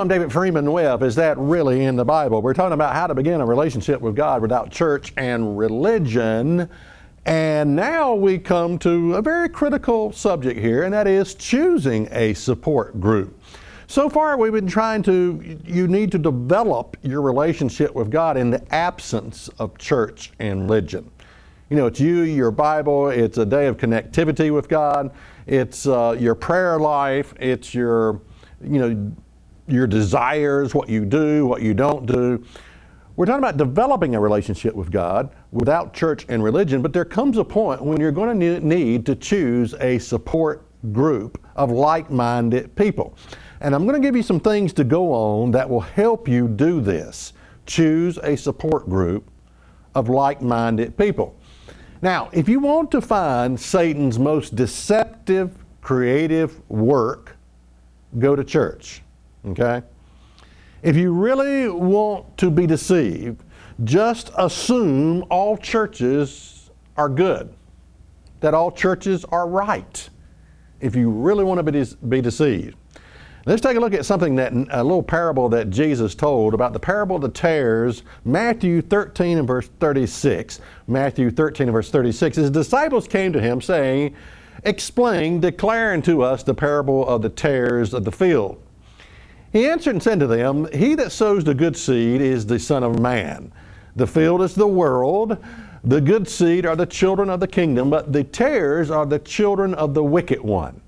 I'm David Freeman Webb. Is that really in the Bible? We're talking about how to begin a relationship with God without church and religion. And now we come to a very critical subject here, and that is choosing a support group. So far, we've been trying to, you need to develop your relationship with God in the absence of church and religion. You know, it's you, your Bible, it's a day of connectivity with God, it's uh, your prayer life, it's your, you know, your desires, what you do, what you don't do. We're talking about developing a relationship with God without church and religion, but there comes a point when you're going to need to choose a support group of like minded people. And I'm going to give you some things to go on that will help you do this. Choose a support group of like minded people. Now, if you want to find Satan's most deceptive, creative work, go to church. Okay? If you really want to be deceived, just assume all churches are good, that all churches are right, if you really want to be, de- be deceived. Let's take a look at something that a little parable that Jesus told about the parable of the tares, Matthew 13 and verse 36. Matthew 13 and verse 36. His disciples came to him saying, Explain, declaring to us the parable of the tares of the field. He answered and said to them, He that sows the good seed is the Son of Man. The field is the world. The good seed are the children of the kingdom, but the tares are the children of the wicked one.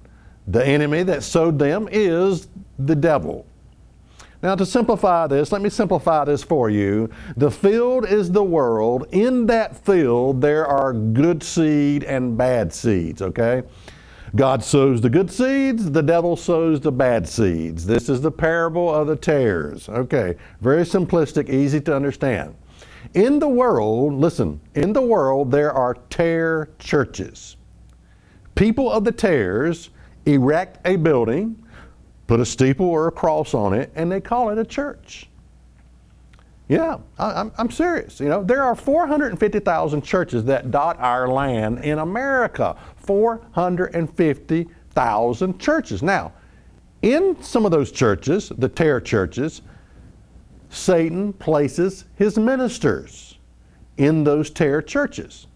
The enemy that sowed them is the devil. Now, to simplify this, let me simplify this for you. The field is the world. In that field, there are good seed and bad seeds, okay? God sows the good seeds, the devil sows the bad seeds. This is the parable of the tares. Okay, very simplistic, easy to understand. In the world, listen, in the world there are tare churches. People of the tares erect a building, put a steeple or a cross on it, and they call it a church. Yeah, I, am serious. You know, there are 450,000 churches that dot our land in America. 450,000 churches. Now, in some of those churches, the tare churches, Satan places his ministers in those tare churches.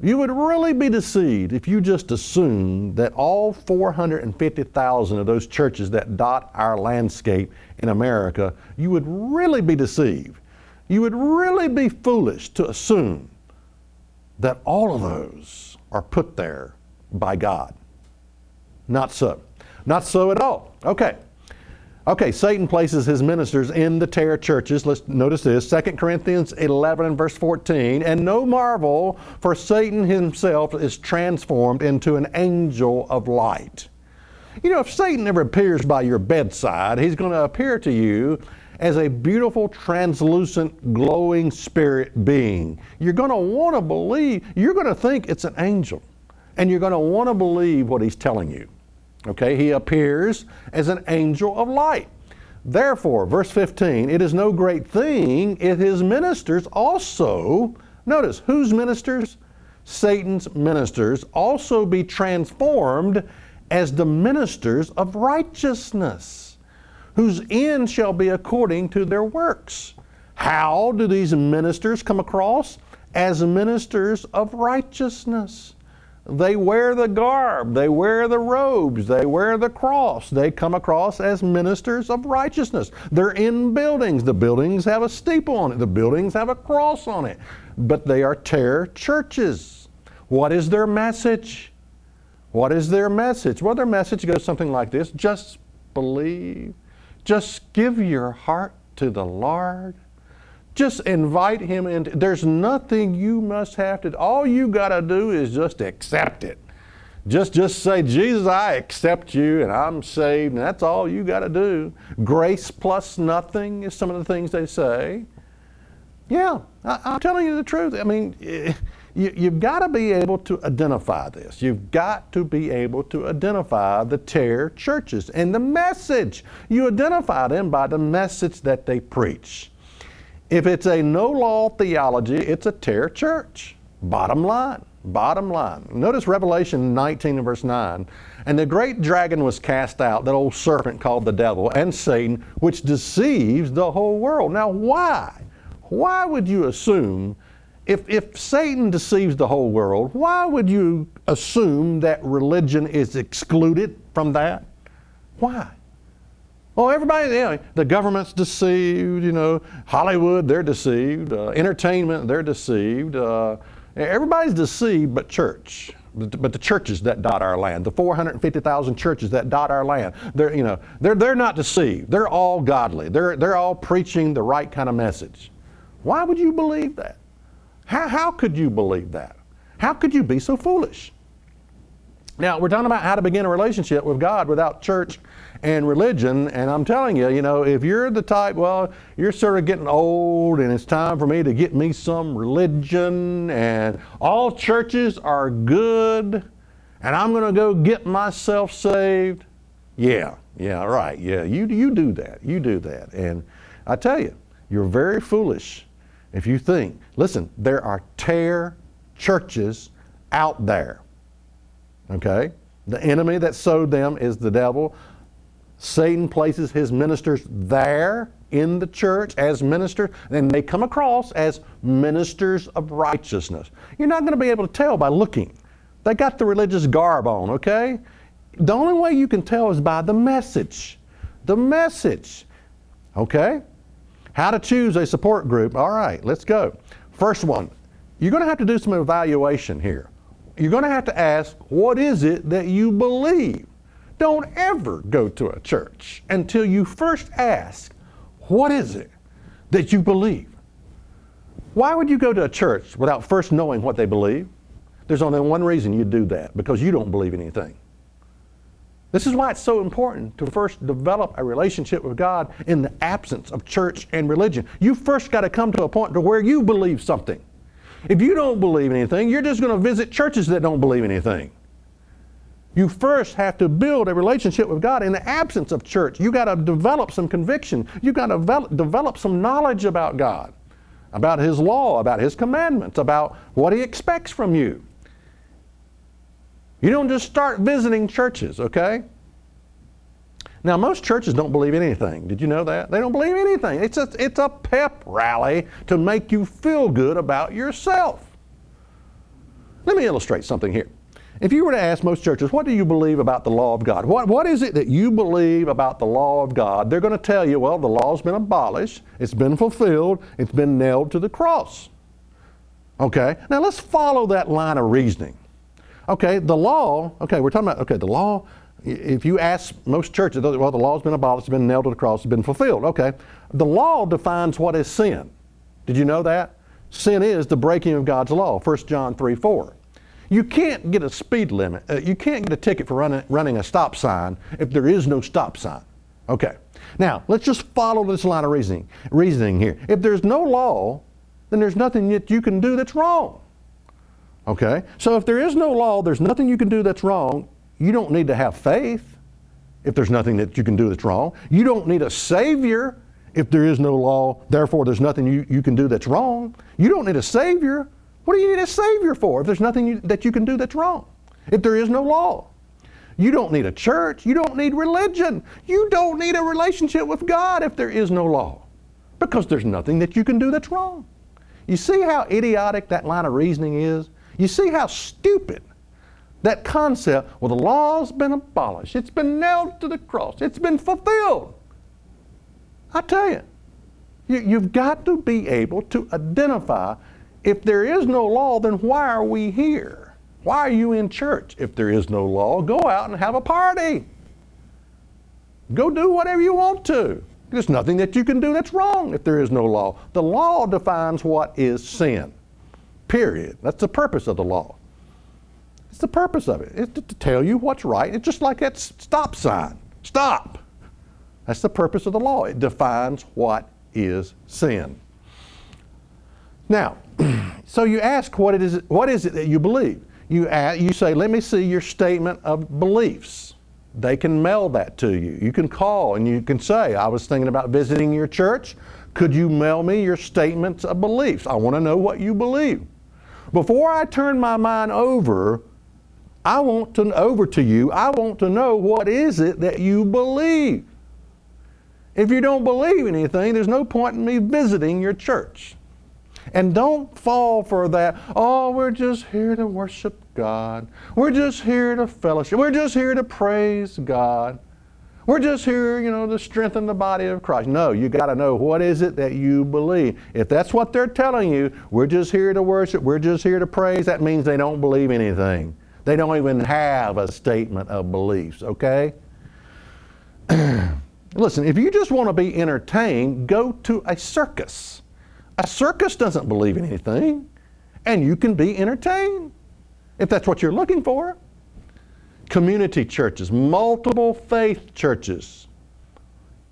You would really be deceived if you just assumed that all 450,000 of those churches that dot our landscape in America, you would really be deceived. You would really be foolish to assume that all of those are put there by God. Not so. Not so at all. Okay. Okay, Satan places his ministers in the tare churches. Let's notice this 2 Corinthians 11 and verse 14. And no marvel, for Satan himself is transformed into an angel of light. You know, if Satan ever appears by your bedside, he's going to appear to you as a beautiful, translucent, glowing spirit being. You're going to want to believe, you're going to think it's an angel, and you're going to want to believe what he's telling you. Okay, he appears as an angel of light. Therefore, verse 15, it is no great thing if his ministers also, notice, whose ministers? Satan's ministers also be transformed as the ministers of righteousness, whose end shall be according to their works. How do these ministers come across? As ministers of righteousness. They wear the garb, they wear the robes, they wear the cross. They come across as ministers of righteousness. They're in buildings. The buildings have a steeple on it, the buildings have a cross on it, but they are tare churches. What is their message? What is their message? Well, their message goes something like this just believe, just give your heart to the Lord. Just invite him in. There's nothing you must have to. do. All you got to do is just accept it. Just, just say, Jesus, I accept you and I'm saved, and that's all you got to do. Grace plus nothing is some of the things they say. Yeah, I, am telling you the truth. I mean, eh, you, you've got to be able to identify this. You've got to be able to identify the tare churches and the message. You identify them by the message that they preach. If it's a no law theology, it's a tare church. Bottom line. Bottom line. Notice Revelation 19 and verse 9. And the great dragon was cast out, that old serpent called the devil and Satan, which deceives the whole world. Now, why? Why would you assume, if, if Satan deceives the whole world, why would you assume that religion is excluded from that? Why? Well, everybody, you know, the government's deceived, you know, Hollywood, they're deceived, uh, entertainment, they're deceived. Uh, everybody's deceived but church. But the churches that dot our land, the 450,000 churches that dot our land, they're, you know, they're, they're not deceived. They're all godly. They're, they're all preaching the right kind of message. Why would you believe that? How, how could you believe that? How could you be so foolish? Now, we're talking about how to begin a relationship with God without church and religion. And I'm telling you, you know, if you're the type, well, you're sort of getting old and it's time for me to get me some religion and all churches are good and I'm going to go get myself saved. Yeah, yeah, right. Yeah, you, you do that. You do that. And I tell you, you're very foolish if you think, listen, there are tare churches out there. Okay? The enemy that sowed them is the devil. Satan places his ministers there in the church as ministers, and they come across as ministers of righteousness. You're not going to be able to tell by looking. They got the religious garb on, okay? The only way you can tell is by the message. The message. Okay? How to choose a support group. All right, let's go. First one, you're going to have to do some evaluation here. You're going to have to ask, what is it that you believe? Don't ever go to a church until you first ask, What is it that you believe? Why would you go to a church without first knowing what they believe? There's only one reason you do that because you don't believe anything. This is why it's so important to first develop a relationship with God in the absence of church and religion. You first got to come to a point to where you believe something. If you don't believe anything, you're just going to visit churches that don't believe anything. You first have to build a relationship with God in the absence of church. You got to develop some conviction. You got to develop some knowledge about God, about His law, about His commandments, about what He expects from you. You don't just start visiting churches, okay? Now, most churches don't believe anything. Did you know that? They don't believe anything. It's a, it's a pep rally to make you feel good about yourself. Let me illustrate something here. If you were to ask most churches, what do you believe about the law of God? What, what is it that you believe about the law of God? They're going to tell you, well, the law's been abolished, it's been fulfilled, it's been nailed to the cross. Okay, now let's follow that line of reasoning. Okay, the law, okay, we're talking about, okay, the law, if you ask most churches, well, the law's been abolished, it's been nailed to the cross, it's been fulfilled. Okay, the law defines what is sin. Did you know that? Sin is the breaking of God's law, 1 John 3 4. You can't get a speed limit. Uh, you can't get a ticket for running, running a stop sign if there is no stop sign. Okay. Now, let's just follow this line of reasoning, reasoning here. If there's no law, then there's nothing that you can do that's wrong. Okay? So if there is no law, there's nothing you can do that's wrong. You don't need to have faith if there's nothing that you can do that's wrong. You don't need a Savior if there is no law, therefore there's nothing you, you can do that's wrong. You don't need a Savior what do you need a Savior for if there's nothing you, that you can do that's wrong? If there is no law? You don't need a church. You don't need religion. You don't need a relationship with God if there is no law because there's nothing that you can do that's wrong. You see how idiotic that line of reasoning is? You see how stupid that concept, well, the law's been abolished, it's been nailed to the cross, it's been fulfilled. I tell you, you you've got to be able to identify if there is no law, then why are we here? Why are you in church? If there is no law, go out and have a party. Go do whatever you want to. There's nothing that you can do that's wrong if there is no law. The law defines what is sin. Period. That's the purpose of the law. It's the purpose of it. It's to, to tell you what's right. It's just like that stop sign. Stop. That's the purpose of the law. It defines what is sin. Now, so you ask what it is. What is it that you believe? You ask, you say, "Let me see your statement of beliefs." They can mail that to you. You can call and you can say, "I was thinking about visiting your church. Could you mail me your statements of beliefs? I want to know what you believe." Before I turn my mind over, I want to over to you. I want to know what is it that you believe. If you don't believe anything, there's no point in me visiting your church. And don't fall for that, oh, we're just here to worship God. We're just here to fellowship. We're just here to praise God. We're just here, you know, to strengthen the body of Christ. No, you got to know what is it that you believe. If that's what they're telling you, we're just here to worship, we're just here to praise, that means they don't believe anything. They don't even have a statement of beliefs, okay? Listen, if you just want to be entertained, go to a circus. A circus doesn't believe in anything, and you can be entertained if that's what you're looking for. Community churches, multiple faith churches.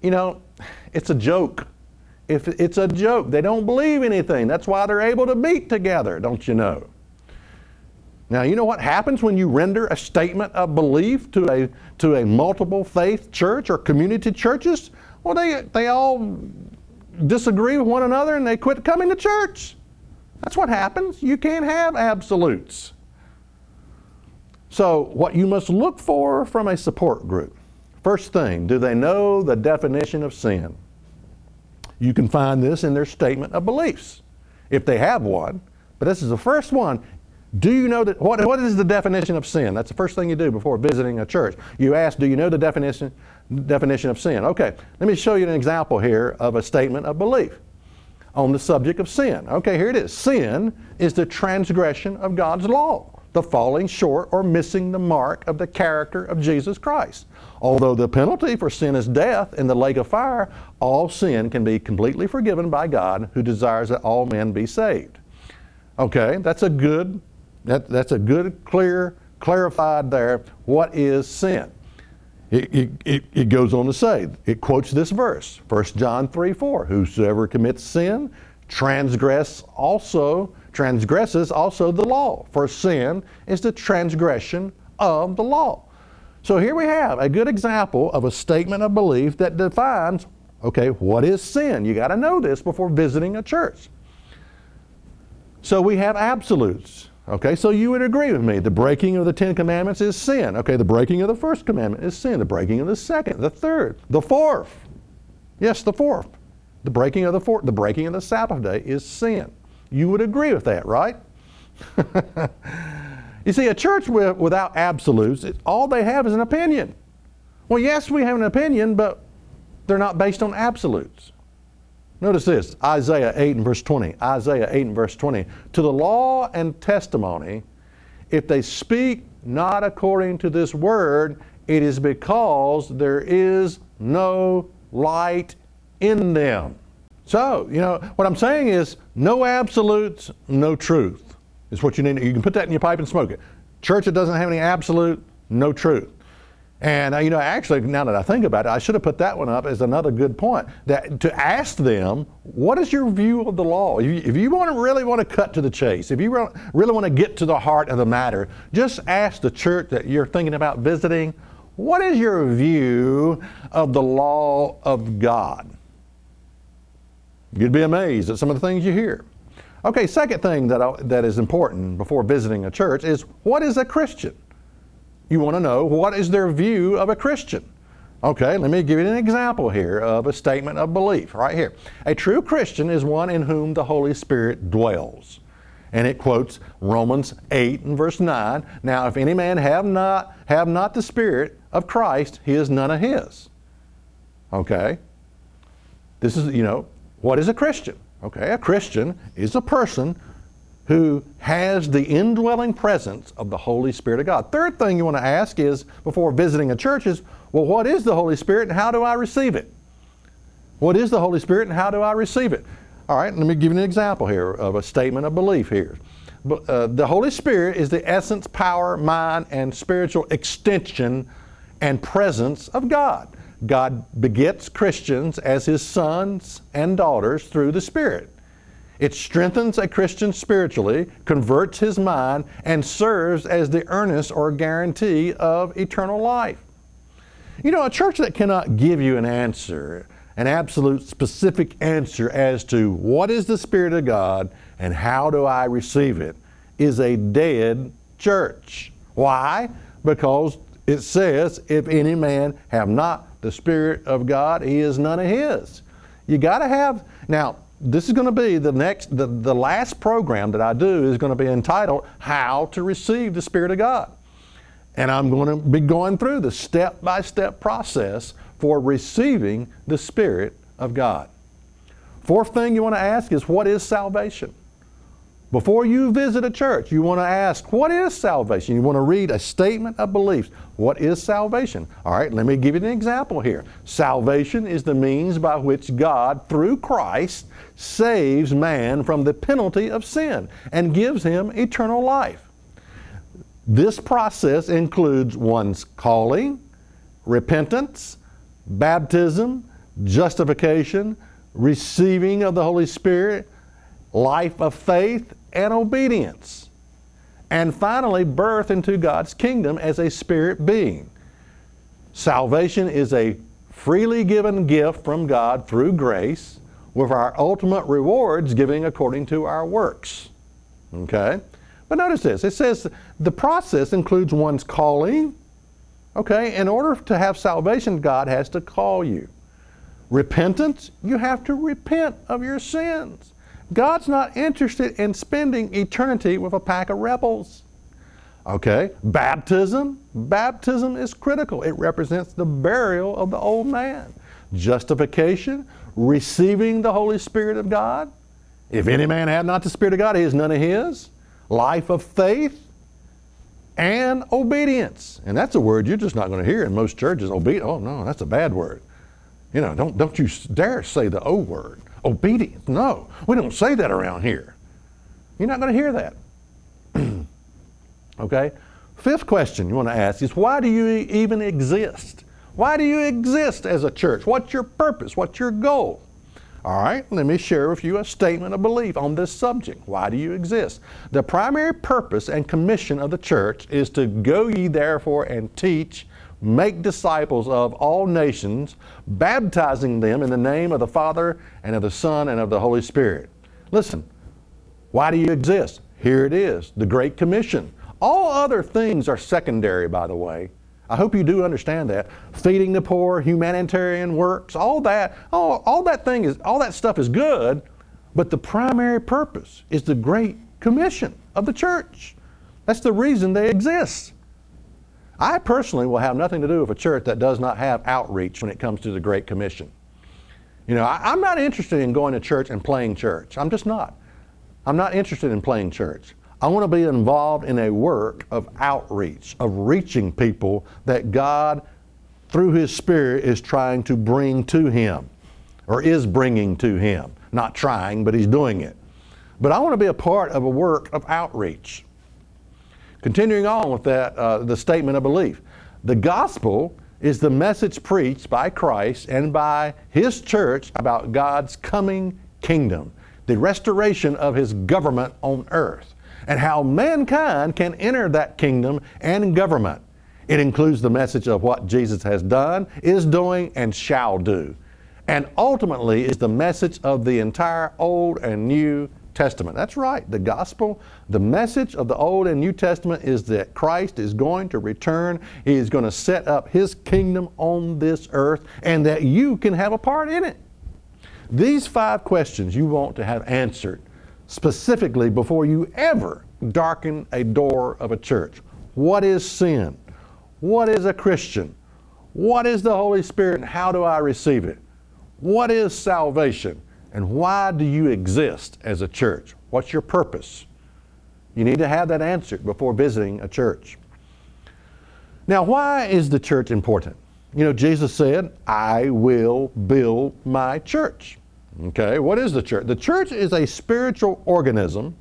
You know, it's a joke. If it's a joke, they don't believe anything. That's why they're able to meet together, don't you know? Now, you know what happens when you render a statement of belief to a, to a multiple faith church or community churches? Well, they, they all disagree with one another and they quit coming to church. That's what happens. You can't have absolutes. So, what you must look for from a support group first thing, do they know the definition of sin? You can find this in their statement of beliefs, if they have one. But this is the first one. Do you know that what, what is the definition of sin? That's the first thing you do before visiting a church. You ask, do you know the definition definition of sin? Okay, let me show you an example here of a statement of belief on the subject of sin. Okay, here it is. Sin is the transgression of God's law, the falling short or missing the mark of the character of Jesus Christ. Although the penalty for sin is death in the lake of fire, all sin can be completely forgiven by God who desires that all men be saved. Okay, that's a good that, that's a good, clear, clarified there. What is sin? It, it, it, goes on to say, it quotes this verse, 1 John 3 4. Whosoever commits sin transgress also, transgresses also the law. For sin is the transgression of the law. So here we have a good example of a statement of belief that defines, okay, what is sin? You got to know this before visiting a church. So we have absolutes. Okay, so you would agree with me. The breaking of the Ten Commandments is sin. Okay, the breaking of the first commandment is sin. The breaking of the second, the third, the fourth. Yes, the fourth. The breaking of the fourth, the breaking of the Sabbath day is sin. You would agree with that, right? you see, a church without absolutes, all they have is an opinion. Well, yes, we have an opinion, but they're not based on absolutes. Notice this Isaiah 8 and verse 20. Isaiah 8 and verse 20. To the law and testimony, if they speak not according to this word, it is because there is no light in them. So, you know, what I'm saying is no absolutes, no truth is what you need. You can put that in your pipe and smoke it. Church that doesn't have any absolute, no truth. And uh, you know, actually, now that I think about it, I should have put that one up as another good point. That to ask them, what is your view of the law? If you, if you want to really want to cut to the chase, if you really want to get to the heart of the matter, just ask the church that you're thinking about visiting, what is your view of the law of God? You'd be amazed at some of the things you hear. Okay, second thing that, I, that is important before visiting a church is what is a Christian? You want to know what is their view of a Christian. Okay, let me give you an example here of a statement of belief right here. A true Christian is one in whom the Holy Spirit dwells. And it quotes Romans 8 and verse 9. Now, if any man have not have not the Spirit of Christ, he is none of his. Okay? This is, you know, what is a Christian? Okay, a Christian is a person who has the indwelling presence of the Holy Spirit of God. Third thing you want to ask is before visiting a church is, well, what is the Holy Spirit and how do I receive it? What is the Holy Spirit and how do I receive it? All right, let me give you an example here of a statement of belief here. uh, the Holy Spirit is the essence, power, mind, and spiritual extension and presence of God. God begets Christians as His sons and daughters through the Spirit. It strengthens a Christian spiritually, converts his mind, and serves as the earnest or guarantee of eternal life. You know, a church that cannot give you an answer, an absolute specific answer as to what is the Spirit of God and how do I receive it, is a dead church. Why? Because it says, if any man have not the Spirit of God, he is none of his. You got to have, now, this is going to be the next, the, the last program that I do is going to be entitled How to Receive the Spirit of God. And I'm going to be going through the step by step process for receiving the Spirit of God. Fourth thing you want to ask is what is salvation? Before you visit a church, you want to ask, what is salvation? You want to read a statement of beliefs. What is salvation? All right, let me give you an example here. Salvation is the means by which God, through Christ, saves man from the penalty of sin and gives him eternal life. This process includes one's calling, repentance, baptism, justification, receiving of the Holy Spirit, life of faith, and obedience. And finally, birth into God's kingdom as a spirit being. Salvation is a freely given gift from God through grace, with our ultimate rewards giving according to our works. Okay? But notice this it says the process includes one's calling. Okay? In order to have salvation, God has to call you. Repentance, you have to repent of your sins. God's not interested in spending eternity with a pack of rebels. Okay, baptism. Baptism is critical. It represents the burial of the old man. Justification, receiving the Holy Spirit of God. If any man have not the Spirit of God, he is none of his. Life of faith and obedience. And that's a word you're just not going to hear in most churches. Obedience. Oh no, that's a bad word. You know, don't don't you dare say the O word obedience. No, we don't say that around here. You're not going to hear that. okay? Fifth question you want to ask is why do you even exist? Why do you exist as a church? What's your purpose? What's your goal? All right, let me share with you a statement of belief on this subject. Why do you exist? The primary purpose and commission of the church is to go ye therefore and teach make disciples of all nations, baptizing them in the name of the Father and of the Son and of the Holy Spirit. Listen, why do you exist? Here it is, the Great Commission. All other things are secondary, by the way. I hope you do understand that. Feeding the poor, humanitarian works, all that, all, all that thing is, all that stuff is good, but the primary purpose is the Great Commission of the church. That's the reason they exist. I personally will have nothing to do with a church that does not have outreach when it comes to the Great Commission. You know, I, am not interested in going to church and playing church. I'm just not. I'm not interested in playing church. I want to be involved in a work of outreach, of reaching people that God, through His Spirit, is trying to bring to Him or is bringing to Him. Not trying, but He's doing it. But I want to be a part of a work of outreach. Continuing on with that, uh, the statement of belief. The gospel is the message preached by Christ and by His church about God's coming kingdom, the restoration of His government on earth, and how mankind can enter that kingdom and government. It includes the message of what Jesus has done, is doing, and shall do. And ultimately is the message of the entire Old and New Testament. That's right. The gospel, the message of the Old and New Testament is that Christ is going to return. He is going to set up His kingdom on this earth and that you can have a part in it. These five questions you want to have answered specifically before you ever darken a door of a church. What is sin? What is a Christian? What is the Holy Spirit and how do I receive it? What is salvation? And why do you exist as a church? What's your purpose? You need to have that answered before visiting a church. Now, why is the church important? You know, Jesus said, I will build my church. Okay, what is the church? The church is a spiritual organism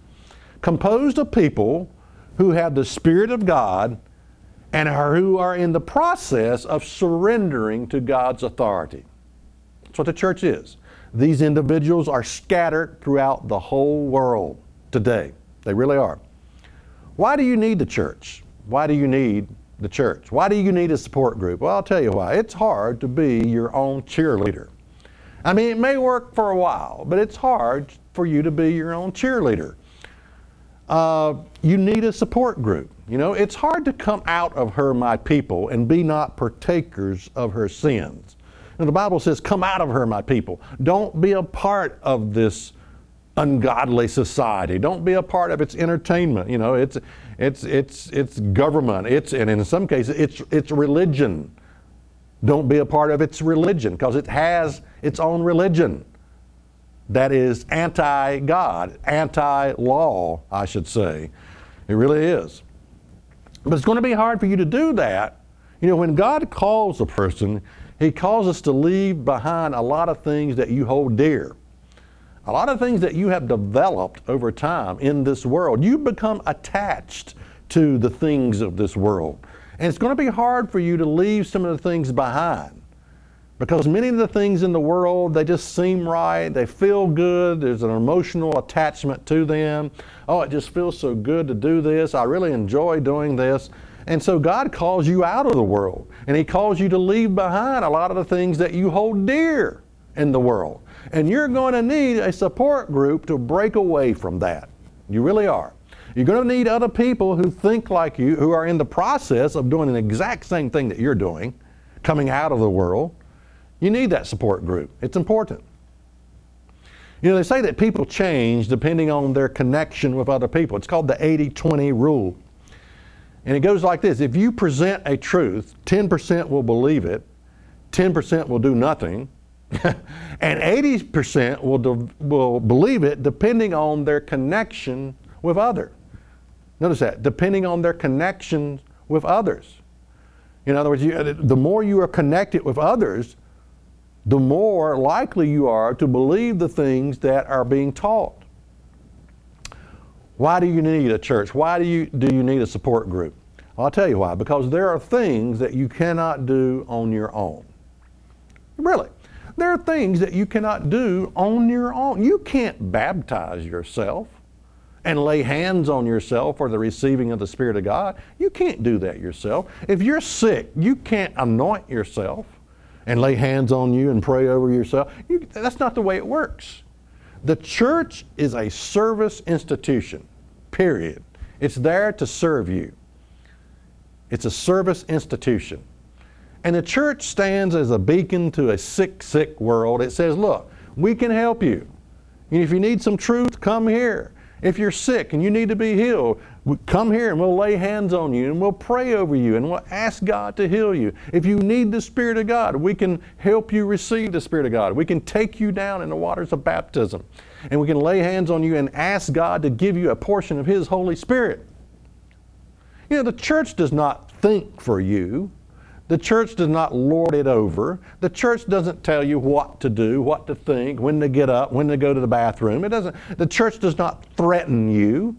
composed of people who have the Spirit of God and are, who are in the process of surrendering to God's authority. That's what the church is. These individuals are scattered throughout the whole world today. They really are. Why do you need the church? Why do you need the church? Why do you need a support group? Well, I'll tell you why. It's hard to be your own cheerleader. I mean, it may work for a while, but it's hard for you to be your own cheerleader. Uh, you need a support group. You know, it's hard to come out of her, my people, and be not partakers of her sins. And the Bible says, Come out of her, my people. Don't be a part of this ungodly society. Don't be a part of its entertainment. You know, it's it's it's it's government. It's and in some cases it's it's religion. Don't be a part of its religion because it has its own religion that is anti-God, anti-law, I should say. It really is. But it's going to be hard for you to do that. You know, when God calls a person, He calls us to leave behind a lot of things that you hold dear a lot of things that you have developed over time in this world. You become attached to the things of this world. And it's going to be hard for you to leave some of the things behind because many of the things in the world, they just seem right, they feel good, there's an emotional attachment to them. Oh, it just feels so good to do this. I really enjoy doing this. And so God calls you out of the world and He calls you to leave behind a lot of the things that you hold dear in the world. And you're going to need a support group to break away from that. You really are. You're going to need other people who think like you, who are in the process of doing the exact same thing that you're doing, coming out of the world. You need that support group. It's important. You know, they say that people change depending on their connection with other people. It's called the 80 20 rule. And it goes like this if you present a truth, 10% will believe it, 10% will do nothing, and 80% will, de- will believe it depending on their connection with others. Notice that, depending on their connection with others. In other words, you, uh, the more you are connected with others, the more likely you are to believe the things that are being taught. Why do you need a church? Why do you, do you need a support group? I'll tell you why. Because there are things that you cannot do on your own. Really. There are things that you cannot do on your own. You can't baptize yourself and lay hands on yourself for the receiving of the Spirit of God. You can't do that yourself. If you're sick, you can't anoint yourself and lay hands on you and pray over yourself. You, that's not the way it works. The church is a service institution, period. It's there to serve you. It's a service institution. And the church stands as a beacon to a sick, sick world. It says, look, we can help you. And if you need some truth, come here. If you're sick and you need to be healed, come here and we'll lay hands on you and we'll pray over you and we'll ask God to heal you. If you need the Spirit of God, we can help you receive the Spirit of God. We can take you down in the waters of baptism and we can lay hands on you and ask God to give you a portion of His Holy Spirit. You know, the church does not think for you. The church does not lord it over. The church doesn't tell you what to do, what to think, when to get up, when to go to the bathroom. It doesn't, the church does not threaten you.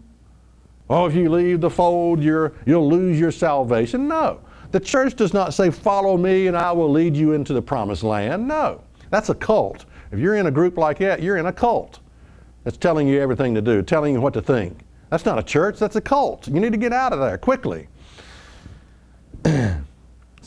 Oh, if you leave the fold, you're, you'll lose your salvation. No. The church does not say, Follow me and I will lead you into the promised land. No. That's a cult. If you're in a group like that, you're in a cult It's telling you everything to do, telling you what to think. That's not a church, that's a cult. You need to get out of there quickly.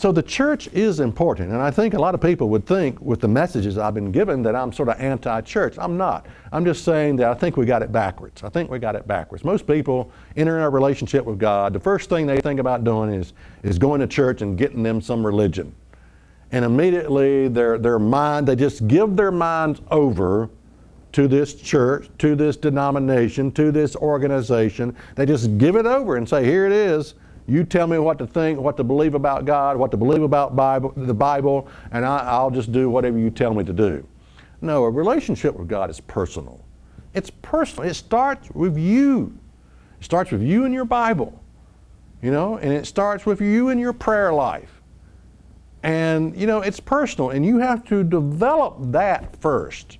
So the church is important, and I think a lot of people would think with the messages I've been given that I'm sort of anti-church. I'm not. I'm just saying that I think we got it backwards. I think we got it backwards. Most people enter a relationship with God, the first thing they think about doing is, is going to church and getting them some religion. And immediately their, their mind, they just give their minds over to this church, to this denomination, to this organization. They just give it over and say, here it is. You tell me what to think, what to believe about God, what to believe about Bible, the Bible, and I, will just do whatever you tell me to do. No, a relationship with God is personal. It's personal. It starts with you. It starts with you and your Bible, you know, and it starts with you and your prayer life. And, you know, it's personal, and you have to develop that first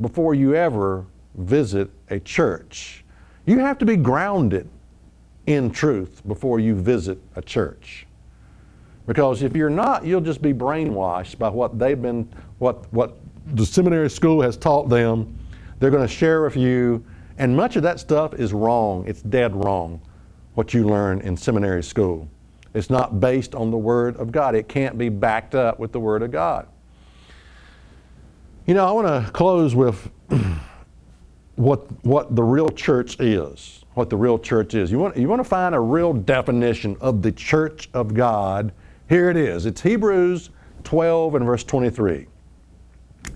before you ever visit a church. You have to be grounded in truth before you visit a church. Because if you're not, you'll just be brainwashed by what they've been, what, what the seminary school has taught them. They're going to share with you, and much of that stuff is wrong. It's dead wrong, what you learn in seminary school. It's not based on the Word of God. It can't be backed up with the Word of God. You know, I want to close with what, what the real church is. What the real church is. You want, you want to find a real definition of the church of God. Here it is. It's Hebrews 12 and verse 23.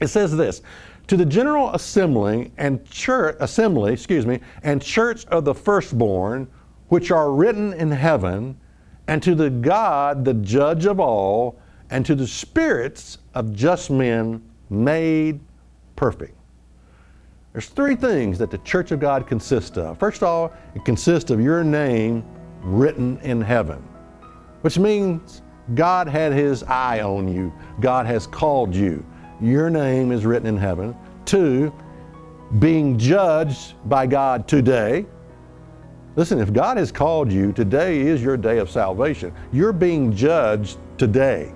It says this to the general assembly and church assembly, excuse me, and church of the firstborn, which are written in heaven, and to the God, the judge of all, and to the spirits of just men made perfect. There's three things that the church of God consists of. First of all, it consists of your name written in heaven, which means God had his eye on you. God has called you. Your name is written in heaven. Two, being judged by God today. Listen, if God has called you, today is your day of salvation. You're being judged today.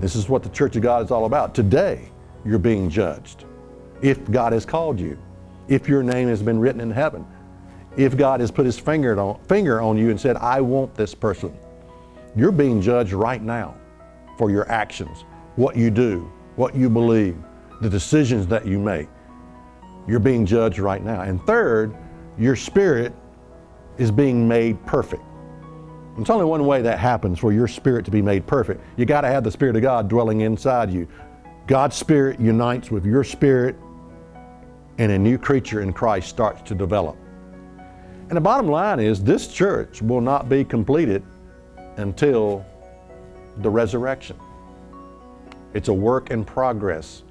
This is what the Church of God is all about. Today, you're being judged. If God has called you, if your name has been written in heaven, if God has put his finger on, finger on you and said, I want this person, you're being judged right now for your actions, what you do, what you believe, the decisions that you make. You're being judged right now. And third, your spirit is being made perfect. It's only one way that happens for your spirit to be made perfect. You got to have the Spirit of God dwelling inside you. God's Spirit unites with your spirit, and a new creature in Christ starts to develop. And the bottom line is this church will not be completed until the resurrection. It's a work in progress.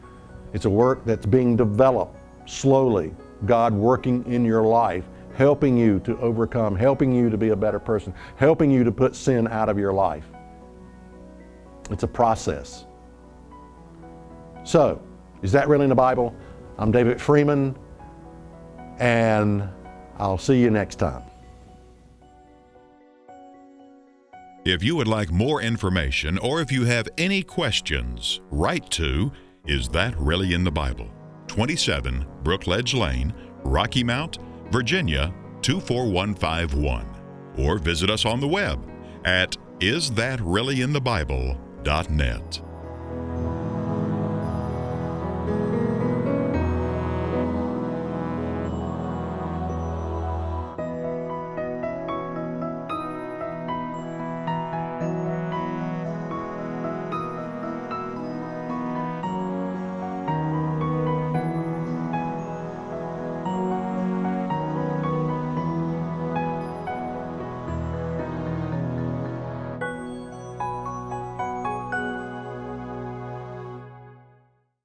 It's a work that's being developed slowly. God working in your life helping you to overcome, helping you to be a better person, helping you to put sin out of your life. It's a process. So, is that really in the Bible? I'm David Freeman, and I'll see you next time. If you would like more information or if you have any questions, write to Is That Really in the Bible? 27 Brookledge Lane, Rocky Mount, Virginia 24151, or visit us on the web at isthatreallyinthebible.net.